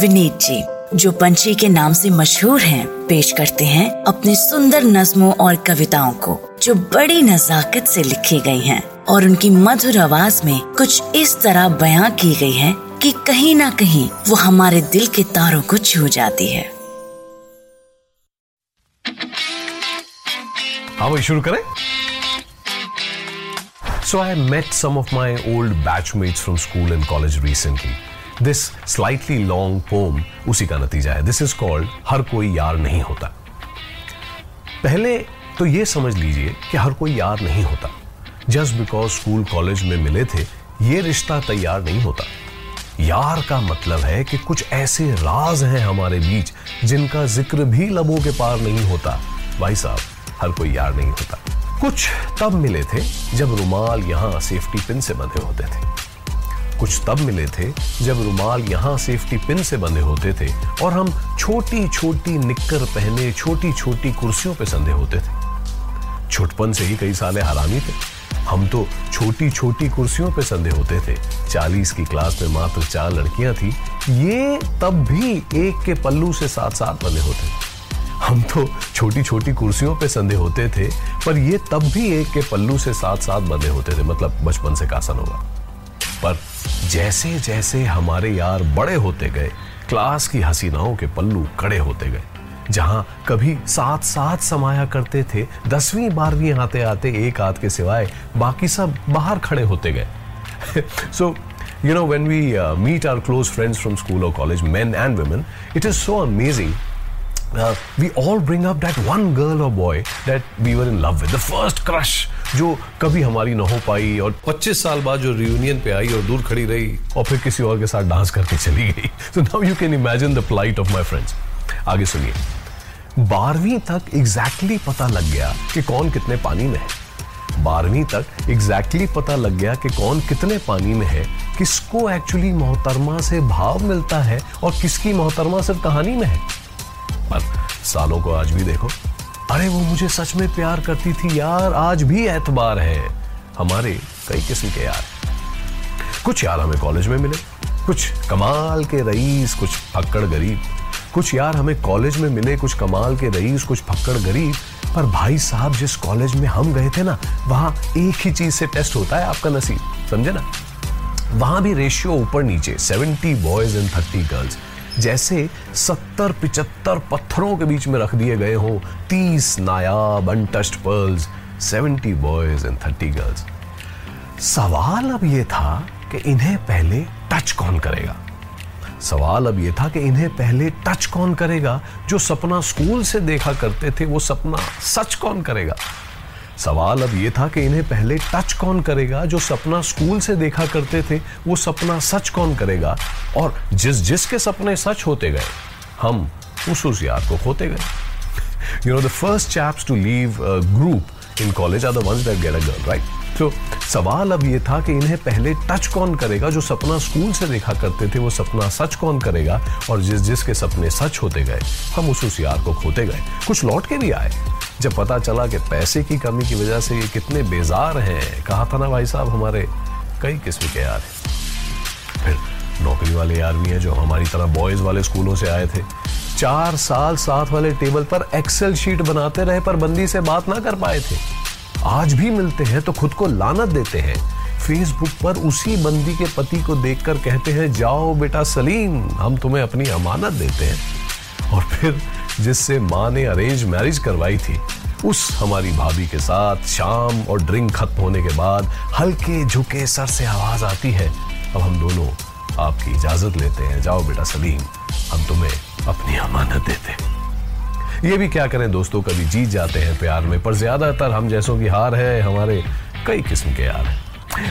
विनीत जी जो पंछी के नाम से मशहूर हैं, पेश करते हैं अपने सुंदर नज्मों और कविताओं को जो बड़ी नजाकत से लिखी गई हैं और उनकी मधुर आवाज़ में कुछ इस तरह बयां की गई है कि कहीं ना कहीं वो हमारे दिल के तारों को छू जाती है हाँ शुरू करें So I met some of my old batchmates from school and college recently. This slightly long poem, उसी का नतीजा है. दिस इज़ कॉल्ड हर कोई यार नहीं होता. पहले तो ये समझ लीजिए कि हर कोई यार नहीं होता. जस्ट बिकॉज़ स्कूल कॉलेज में मिले थे, ये रिश्ता तैयार नहीं होता. यार का मतलब है कि कुछ ऐसे राज हैं हमारे बीच, जिनका ज़िक्र भी लबों के पार नहीं होता. भाई साहब, हर कोई यार नहीं होता. कुछ तब मिले थे जब रुमाल यहाँ सेफ्टी पिन से बंधे होते थे कुछ तब मिले थे जब रुमाल यहाँ सेफ्टी पिन से बंधे होते थे और हम छोटी छोटी निक्कर पहने छोटी छोटी कुर्सियों पे संधे होते थे। छुटपन से ही कई साले हरामी थे। हम तो छोटी छोटी कुर्सियों पे संधे होते थे। चालीस की क्लास में मात्र चार लड़कियाँ थी। ये तब भी एक के पल्लू से साथ साथ बंधे होते थे। हम तो छोटी छोटी कुर्सियों पे संधे होते थे, पर ये तब भी एक के पल्लू से साथ साथ बंधे होते थे। मतलब बचपन से कासन होगा पर जैसे जैसे हमारे यार बड़े होते गए क्लास की हसीनाओं के पल्लू कड़े होते गए जहाँ कभी साथ साथ समाया करते थे दसवीं बारहवीं आते आते एक आध के सिवाय बाकी सब बाहर खड़े होते गए। सो know when we uh, meet our close friends from school or college men and women it is so amazing we all bring up that one girl or boy that we were in love with. The first crush जो कभी हमारी ना हो पाई और 25 साल बाद जो reunion पे आई और दूर खड़ी रही और फिर किसी और के साथ डांस करके चली गई। So now you can imagine the plight of my friends आगे सुनिए। बारहवीं तक एग्जैक्टली exactly पता लग गया कि कौन कितने पानी में है। बारहवीं तक एग्जैक्टली exactly पता लग गया कि कौन कितने पानी में है, किसको एक्चुअली मोहतरमा से भाव मिलता है और किसकी मोहतरमा सिर्फ़ कहानी में है। पर। सालों को आज भी देखो। अरे, वो मुझे सच में प्यार करती थी यार। आज भी एतबार है। हमारे कई किस्म के यार। कुछ यार हमें कॉलेज में मिले। कुछ कमाल के रईस, कुछ फक्कड़ गरीब। कुछ यार हमें कॉलेज में मिले, कुछ कमाल के रईस, कुछ फक्कड़ गरीब। पर भाई साहब, जिस कॉलेज में हम गए थे ना, वहाँ एक ही चीज़ से टेस्ट होता है आपका नसीब। समझे ना? वहाँ भी रेशियो ऊपर नीचे। 70 बॉयज़ एंड 30 गर्ल्स जैसे सत्तर पिचहत्तर पत्थरों के बीच में रख दिए गए हों। तीस नायाब untouched pearls seventy boys and thirty girls सवाल अब यह था कि इन्हें पहले टच कौन करेगा? सवाल अब यह था कि इन्हें पहले टच कौन करेगा? जो सपना स्कूल से देखा करते थे, वो सपना सच कौन करेगा? सवाल अब ये था कि इन्हें पहले टच कौन करेगा? जो सपना स्कूल से देखा करते थे, वो सपना सच कौन करेगा? और जिस जिस के सपने सच होते गए, हम उस उस याद को खोते गए। You know the first chaps to leave group in college are the ones that get a girl right तो सवाल अब ये था कि इन्हें पहले टच कौन करेगा? जो सपना स्कूल से देखा करते थे, वो सपना सच कौन करेगा? और जिस जिसके सपने सच होते गए, हम उस उस यार को खोते गए। कुछ लौट के भी आए। जब पता चला कि पैसे की कमी की वजह से ये कितने बेजार हैं, कहा था ना भाई साहब, हमारे कई किस्म के यार हैं। फिर नौकरी वाले यार भी हैं जो हमारी तरह बॉयज़ वाले स्कूलों से आए थे। चार साल साथ वाले टेबल पर एक्सेल शीट बनाते रहे, पर बंदी से बात ना कर पाए थे। आज भी मिलते हैं तो खुद को लानत देते हैं। फेसबुक पर उसी बंदी के पति को देखकर कहते हैं, जाओ बेटा सलीम, हम तुम्हें अपनी अमानत देते हैं। और फिर जिससे माँ ने अरेंज मैरिज करवाई थी, उस हमारी भाभी के साथ शाम और ड्रिंक खत्म होने के बाद हल्के झुके सर से आवाज़ आती है। अब हम दोनों आपकी इजाज़त लेते हैं। जाओ बेटा सलीम, हम तुम्हें अपनी अमानत देते हैं। ये भी क्या करें दोस्तों कभी जीत जाते हैं प्यार में पर ज़्यादातर हम जैसों की हार है हमारे कई किस्म के यार हैं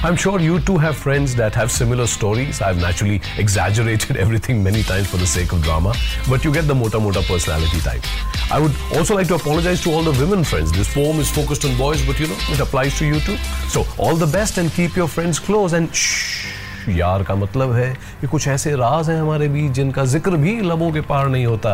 I'm sure you too have friends that have similar stories. I've naturally exaggerated everything many times for the sake of drama, but you get the mota mota personality type. I would also like to apologize to all the women friends. This poem is focused on boys, but you know, it applies to you too. So, all the best and keep your friends close and shh. यार का मतलब है कि कुछ ऐसे राज हैं हमारे बीच जिनका ज़िक्र भी लबों के पार नहीं होता